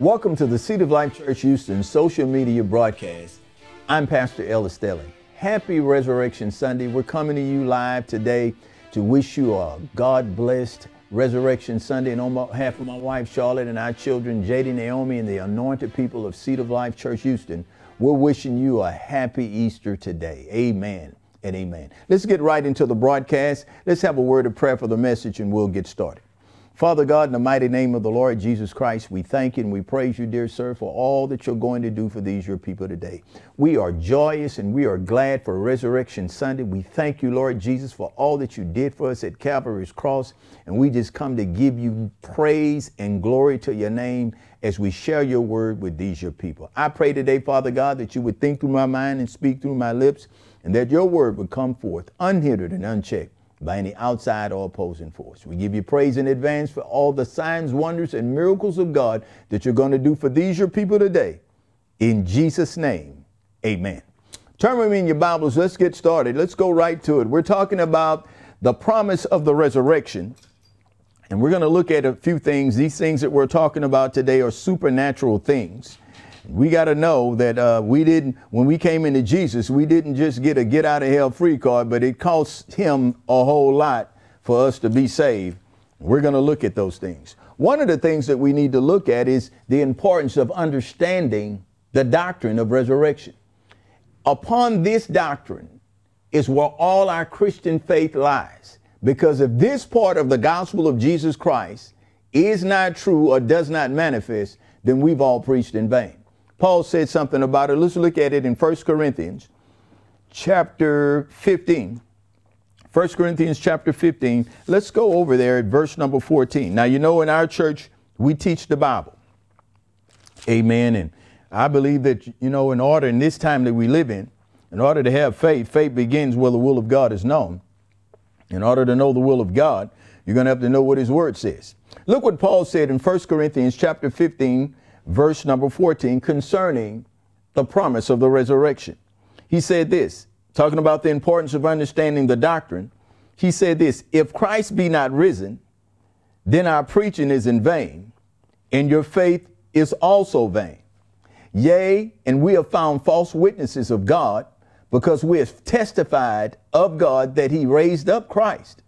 Welcome to the Seed of Life Church Houston social media broadcast. I'm Pastor Ellis Stelly. Happy Resurrection Sunday. We're coming to you live today to wish you a God blessed Resurrection Sunday. And on behalf of my wife Charlotte and our children, JD, Naomi, and the anointed people of Seed of Life Church Houston, we're wishing you a happy Easter today. Amen and amen. Let's get right into the broadcast. Let's have a word of prayer for the message and we'll get started. Father God, in the mighty name of the Lord Jesus Christ, we thank you and we praise you, dear sir, for all that you're going to do for these your people today. We are joyous and we are glad for Resurrection Sunday. We thank you, Lord Jesus, for all that you did for us at Calvary's cross. And we just come to give you praise and glory to your name as we share your word with these your people. I pray today, Father God, that you would think through my mind and speak through my lips, and that your word would come forth unhindered and unchecked by any outside or opposing force. We give you praise in advance for all the signs, wonders, and miracles of God that you're going to do for these your people today. In Jesus' name, amen. Turn with me in your Bibles. Let's get started. Let's go right to it. We're talking about the promise of the resurrection. And we're going to look at a few things. These things that we're talking about today are supernatural things we got to know that uh, we didn't, when we came into Jesus, we didn't just get a get out of hell free card, but it cost him a whole lot for us to be saved. We're going to look at those things. One of the things that we need to look at is the importance of understanding the doctrine of resurrection. Upon this doctrine is where all our Christian faith lies. Because if this part of the gospel of Jesus Christ is not true or does not manifest, then we've all preached in vain. Paul said something about it. Let's look at it in 1 Corinthians chapter 15. 1 Corinthians chapter 15. Let's go over there at verse number 14. Now, you know, in our church, we teach the Bible. Amen. And I believe that, you know, in order in this time that we live in, in order to have faith, faith begins where the will of God is known. In order to know the will of God, you're going to have to know what his word says. Look what Paul said in 1 Corinthians chapter 15, verse number 14, concerning the promise of the resurrection. He said this, talking about the importance of understanding the doctrine. He said this If Christ be not risen, then our preaching is in vain, and your faith is also vain. Yea, and we have found false witnesses of God, because we have testified of God that he raised up Christ,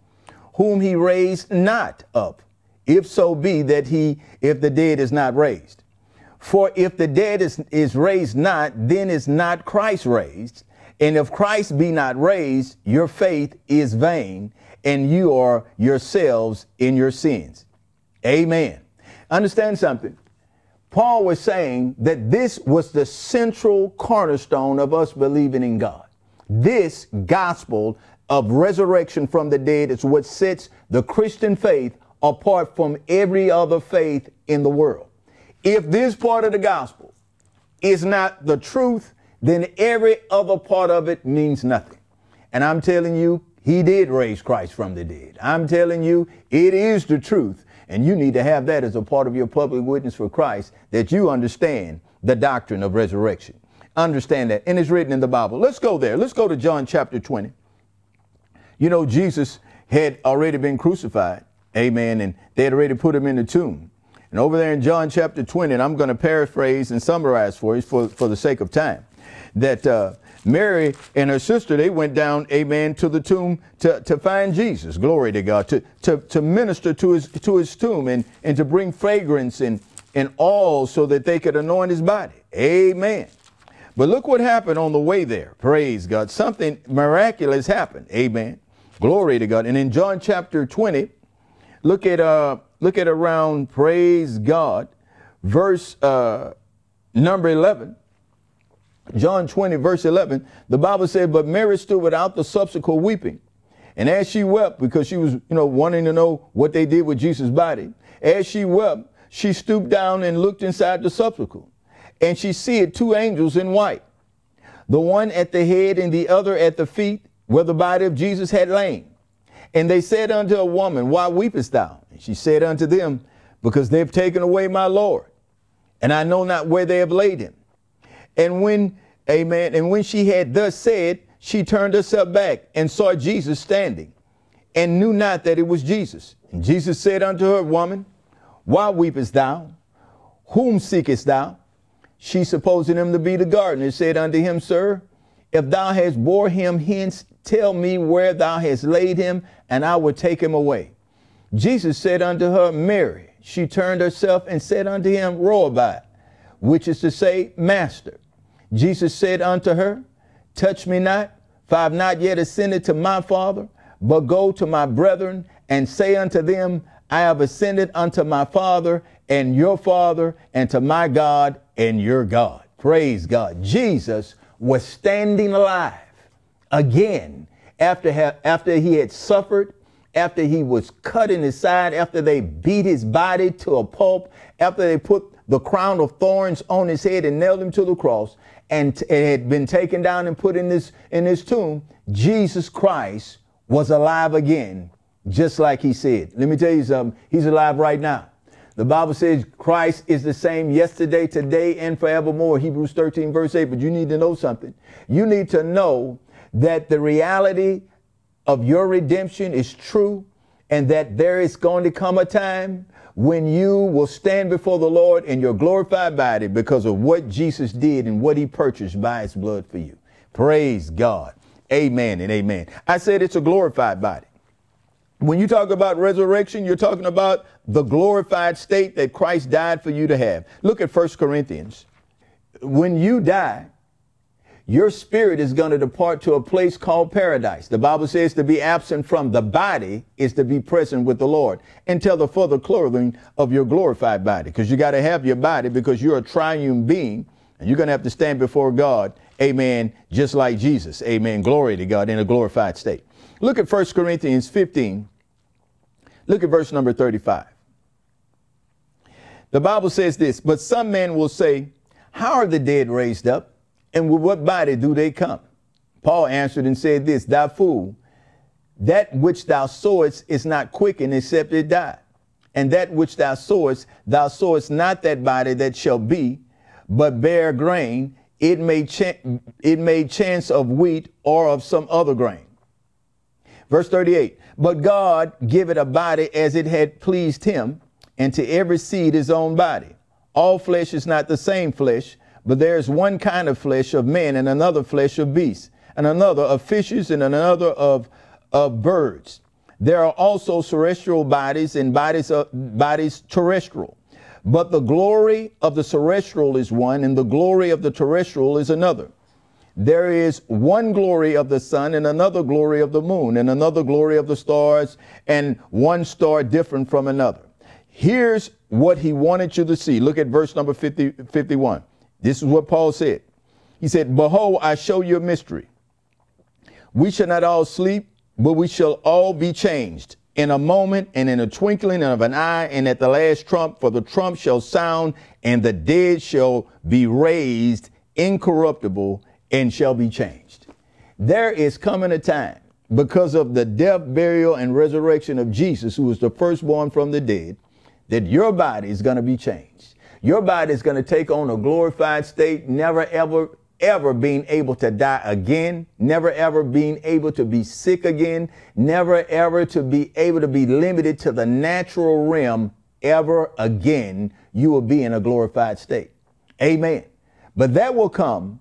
whom he raised not up, if so be that he, if the dead is not raised. For if the dead is, is raised not, then is not Christ raised. And if Christ be not raised, your faith is vain, and you are yourselves in your sins. Amen. Understand something. Paul was saying that this was the central cornerstone of us believing in God. This gospel of resurrection from the dead is what sets the Christian faith apart from every other faith in the world. If this part of the gospel is not the truth, then every other part of it means nothing. And I'm telling you, he did raise Christ from the dead. I'm telling you, it is the truth. And you need to have that as a part of your public witness for Christ that you understand the doctrine of resurrection. Understand that. And it's written in the Bible. Let's go there. Let's go to John chapter 20. You know, Jesus had already been crucified. Amen. And they had already put him in the tomb. And over there in John chapter 20, and I'm going to paraphrase and summarize for you for, for the sake of time, that uh, Mary and her sister, they went down, amen, to the tomb to, to find Jesus. Glory to God. To, to, to minister to his, to his tomb and, and to bring fragrance and, and all so that they could anoint his body. Amen. But look what happened on the way there. Praise God. Something miraculous happened. Amen. Glory to God. And in John chapter 20, look at uh, Look at around, praise God, verse uh, number 11. John 20, verse 11, the Bible said, But Mary stood without the sepulchre weeping. And as she wept, because she was, you know, wanting to know what they did with Jesus' body, as she wept, she stooped down and looked inside the sepulchre. And she seeth two angels in white, the one at the head and the other at the feet, where the body of Jesus had lain. And they said unto a woman, Why weepest thou? And she said unto them, Because they have taken away my Lord, and I know not where they have laid him. And when, amen, and when she had thus said, she turned herself back and saw Jesus standing, and knew not that it was Jesus. And Jesus said unto her, Woman, why weepest thou? Whom seekest thou? She, supposing him to be the gardener, said unto him, Sir, if thou hast bore him hence, tell me where thou hast laid him, and I will take him away. Jesus said unto her, Mary. She turned herself and said unto him, Rabboni, which is to say, Master. Jesus said unto her, Touch me not, for I have not yet ascended to my Father, but go to my brethren and say unto them, I have ascended unto my Father and your Father, and to my God and your God. Praise God. Jesus was standing alive again after, ha- after he had suffered, after he was cut in his side, after they beat his body to a pulp, after they put the crown of thorns on his head and nailed him to the cross, and t- it had been taken down and put in this in this tomb. Jesus Christ was alive again, just like he said. Let me tell you something. He's alive right now. The Bible says Christ is the same yesterday, today, and forevermore. Hebrews 13, verse 8. But you need to know something. You need to know that the reality of your redemption is true and that there is going to come a time when you will stand before the Lord in your glorified body because of what Jesus did and what he purchased by his blood for you. Praise God. Amen and amen. I said it's a glorified body. When you talk about resurrection, you're talking about the glorified state that Christ died for you to have. Look at 1 Corinthians. When you die, your spirit is going to depart to a place called paradise. The Bible says to be absent from the body is to be present with the Lord until the further clothing of your glorified body. Because you got to have your body because you're a triune being and you're going to have to stand before God. Amen. Just like Jesus. Amen. Glory to God in a glorified state. Look at 1 Corinthians 15, Look at verse number 35. The Bible says this, but some men will say, How are the dead raised up? And with what body do they come? Paul answered and said this, Thou fool, that which thou sowest is not quickened except it die. And that which thou sowest, thou sowest not that body that shall be, but bare grain, it may, it may chance of wheat or of some other grain. Verse 38 But God giveth a body as it had pleased him, and to every seed his own body. All flesh is not the same flesh, but there is one kind of flesh of men, and another flesh of beasts, and another of fishes, and another of, of birds. There are also celestial bodies and bodies, of, bodies terrestrial. But the glory of the celestial is one, and the glory of the terrestrial is another. There is one glory of the sun and another glory of the moon and another glory of the stars and one star different from another. Here's what he wanted you to see. Look at verse number 50, 51. This is what Paul said. He said, Behold, I show you a mystery. We shall not all sleep, but we shall all be changed in a moment and in a twinkling of an eye and at the last trump, for the trump shall sound and the dead shall be raised incorruptible and shall be changed. There is coming a time because of the death, burial, and resurrection of Jesus, who was the firstborn from the dead, that your body is going to be changed. Your body is going to take on a glorified state, never ever, ever being able to die again, never ever being able to be sick again, never ever to be able to be limited to the natural realm ever again. You will be in a glorified state. Amen. But that will come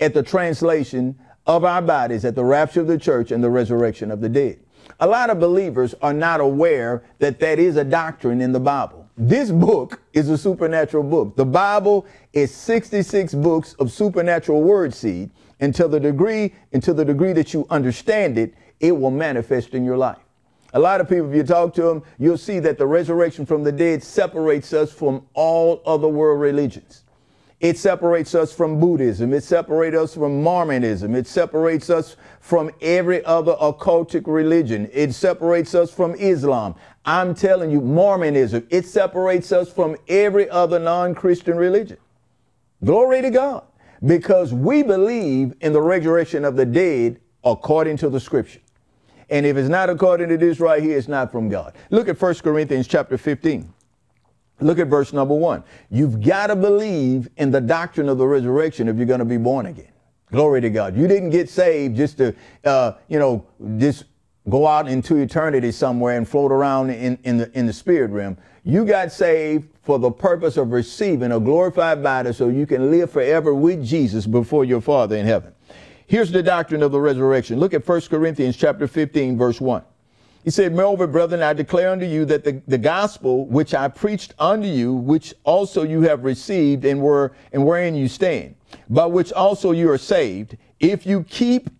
at the translation of our bodies at the rapture of the church and the resurrection of the dead. A lot of believers are not aware that that is a doctrine in the Bible. This book is a supernatural book. The Bible is 66 books of supernatural word seed. Until the degree, until the degree that you understand it, it will manifest in your life. A lot of people, if you talk to them, you'll see that the resurrection from the dead separates us from all other world religions. It separates us from Buddhism. It separates us from Mormonism. It separates us from every other occultic religion. It separates us from Islam. I'm telling you, Mormonism, it separates us from every other non Christian religion. Glory to God. Because we believe in the resurrection of the dead according to the scripture. And if it's not according to this right here, it's not from God. Look at 1 Corinthians chapter 15. Look at verse number one. You've got to believe in the doctrine of the resurrection if you're going to be born again. Glory to God. You didn't get saved just to, uh, you know, just go out into eternity somewhere and float around in, in, the, in the spirit realm. You got saved for the purpose of receiving a glorified body so you can live forever with Jesus before your Father in heaven. Here's the doctrine of the resurrection. Look at 1 Corinthians chapter 15 verse 1. He said, Moreover, brethren, I declare unto you that the, the gospel which I preached unto you, which also you have received and were and wherein you stand, by which also you are saved, if you keep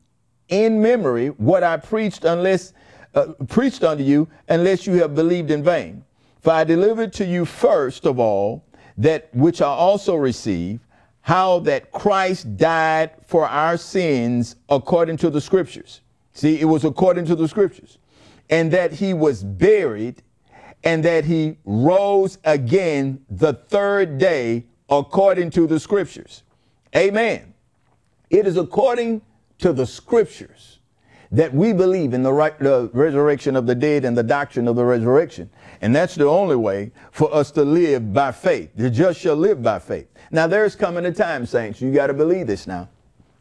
in memory what I preached unless uh, preached unto you, unless you have believed in vain. For I delivered to you first of all that which I also received, how that Christ died for our sins according to the scriptures. See, it was according to the scriptures and that he was buried, and that he rose again the third day according to the scriptures. Amen. It is according to the scriptures that we believe in the, right, the resurrection of the dead and the doctrine of the resurrection. And that's the only way for us to live by faith. The just shall live by faith. Now, there's coming a time, saints, you got to believe this now.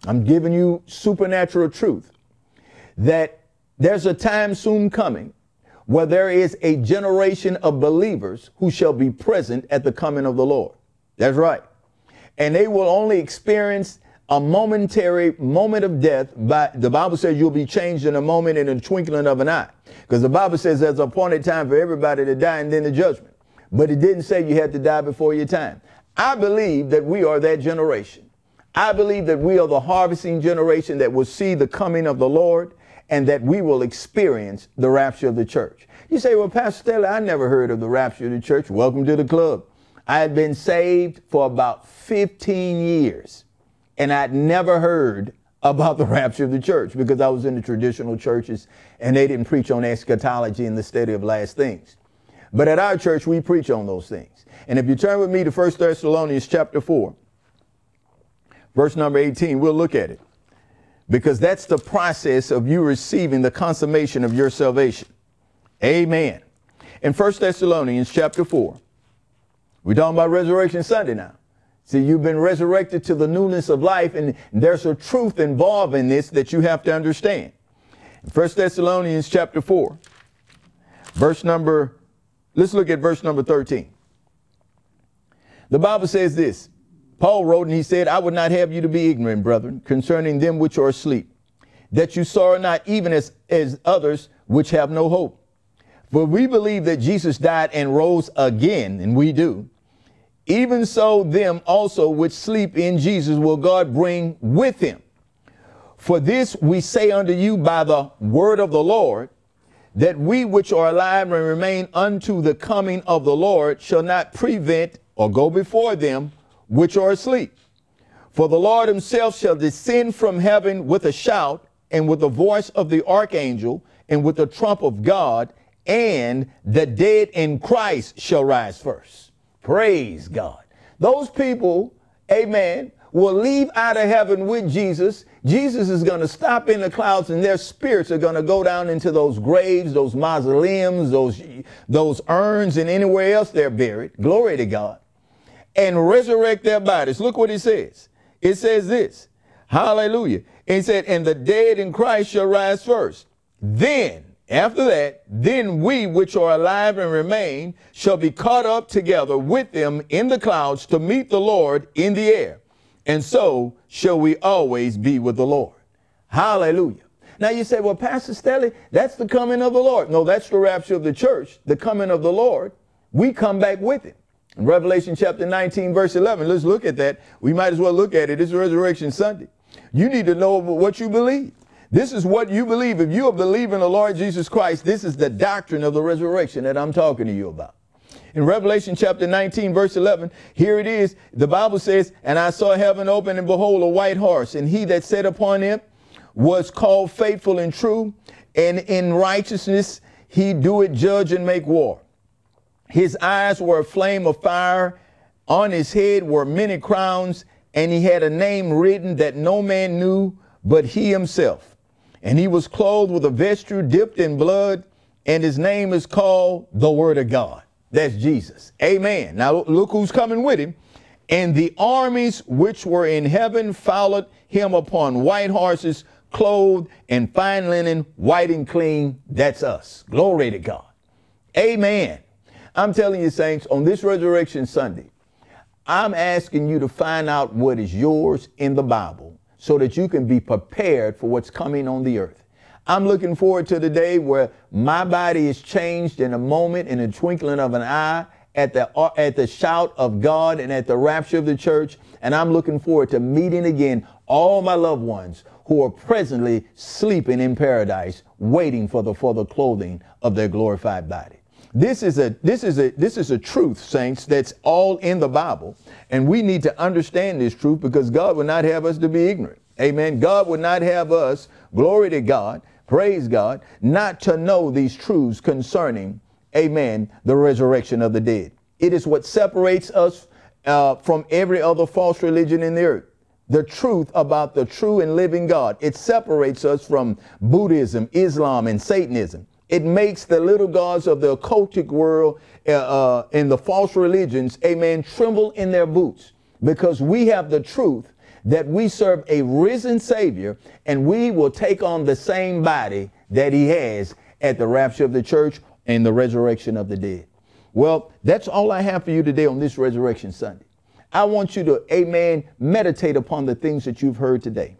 I'm giving you supernatural truth that there's a time soon coming where there is a generation of believers who shall be present at the coming of the Lord. That's right. And they will only experience a momentary moment of death by the Bible says you'll be changed in a moment in a twinkling of an eye. Because the Bible says there's appointed time for everybody to die and then the judgment. But it didn't say you had to die before your time. I believe that we are that generation. I believe that we are the harvesting generation that will see the coming of the Lord and that we will experience the rapture of the church. You say, well, Pastor Stelly, I never heard of the rapture of the church. Welcome to the club. I had been saved for about 15 years, and I'd never heard about the rapture of the church because I was in the traditional churches and they didn't preach on eschatology and the study of last things. But at our church, we preach on those things. And if you turn with me to 1 Thessalonians chapter 4, verse number 18, we'll look at it because that's the process of you receiving the consummation of your salvation. Amen. In 1 Thessalonians chapter 4, we're talking about Resurrection Sunday now. See, you've been resurrected to the newness of life, and there's a truth involved in this that you have to understand. In 1 Thessalonians chapter 4, verse number, let's look at verse number 13. The Bible says this Paul wrote and he said, I would not have you to be ignorant, brethren, concerning them which are asleep, that you sorrow not even as, as others which have no hope. For we believe that Jesus died and rose again, and we do. Even so, them also which sleep in Jesus will God bring with him. For this we say unto you by the word of the Lord, that we which are alive and remain unto the coming of the Lord shall not prevent or go before them which are asleep. For the Lord himself shall descend from heaven with a shout, and with the voice of the archangel, and with the trump of God, and the dead in Christ shall rise first. Praise God. Those people, amen, will leave out of heaven with Jesus. Jesus is going to stop in the clouds and their spirits are going to go down into those graves, those mausoleums, those, those urns, and anywhere else they're buried. Glory to God and resurrect their bodies. Look what it says. It says this. Hallelujah. It said, and the dead in Christ shall rise first. Then, after that, then we which are alive and remain shall be caught up together with them in the clouds to meet the Lord in the air. And so shall we always be with the Lord. Hallelujah. Now you say, well, Pastor Stelly, that's the coming of the Lord. No, that's the rapture of the church, the coming of the Lord. We come back with him. In Revelation chapter 19, verse 11, let's look at that. We might as well look at it. It's Resurrection Sunday. You need to know what you believe. This is what you believe. If you are believing the Lord Jesus Christ, this is the doctrine of the resurrection that I'm talking to you about. In Revelation chapter 19, verse 11, here it is. The Bible says, And I saw heaven open, and behold, a white horse, and he that sat upon him was called faithful and true, and in righteousness he doeth judge and make war. His eyes were a flame of fire. On his head were many crowns, and he had a name written that no man knew but he himself. And he was clothed with a vesture dipped in blood, and his name is called the Word of God. That's Jesus. Amen. Now look who's coming with him. And the armies which were in heaven followed him upon white horses, clothed in fine linen, white and clean. That's us. Glory to God. Amen. I'm telling you, saints, on this Resurrection Sunday, I'm asking you to find out what is yours in the Bible so that you can be prepared for what's coming on the earth. I'm looking forward to the day where my body is changed in a moment, in a twinkling of an eye, at the, at the shout of God and at the rapture of the church. And I'm looking forward to meeting again all my loved ones who are presently sleeping in paradise, waiting for the, for the clothing of their glorified body. This is a this is a this is a truth, saints, that's all in the Bible. And we need to understand this truth because God would not have us to be ignorant. Amen. God would not have us, glory to God, praise God, not to know these truths concerning, amen, the resurrection of the dead. It is what separates us uh, from every other false religion in the earth. The truth about the true and living God. It separates us from Buddhism, Islam, and Satanism. It makes the little gods of the occultic world uh, uh, and the false religions, amen, tremble in their boots because we have the truth that we serve a risen Savior and we will take on the same body that He has at the rapture of the church and the resurrection of the dead. Well, that's all I have for you today on this Resurrection Sunday. I want you to, amen, meditate upon the things that you've heard today.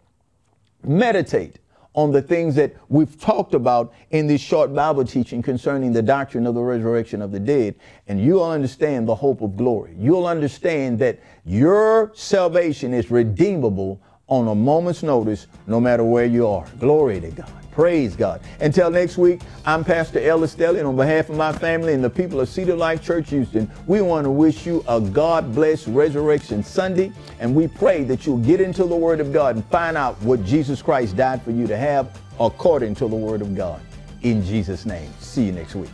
Meditate on the things that we've talked about in this short Bible teaching concerning the doctrine of the resurrection of the dead, and you'll understand the hope of glory. You'll understand that your salvation is redeemable on a moment's notice, no matter where you are. Glory to God. Praise God. Until next week, I'm Pastor Ellis Stelly, and on behalf of my family and the people of Seed of Life Church Houston, we want to wish you a God bless Resurrection Sunday, and we pray that you'll get into the Word of God and find out what Jesus Christ died for you to have according to the Word of God. In Jesus' name. See you next week.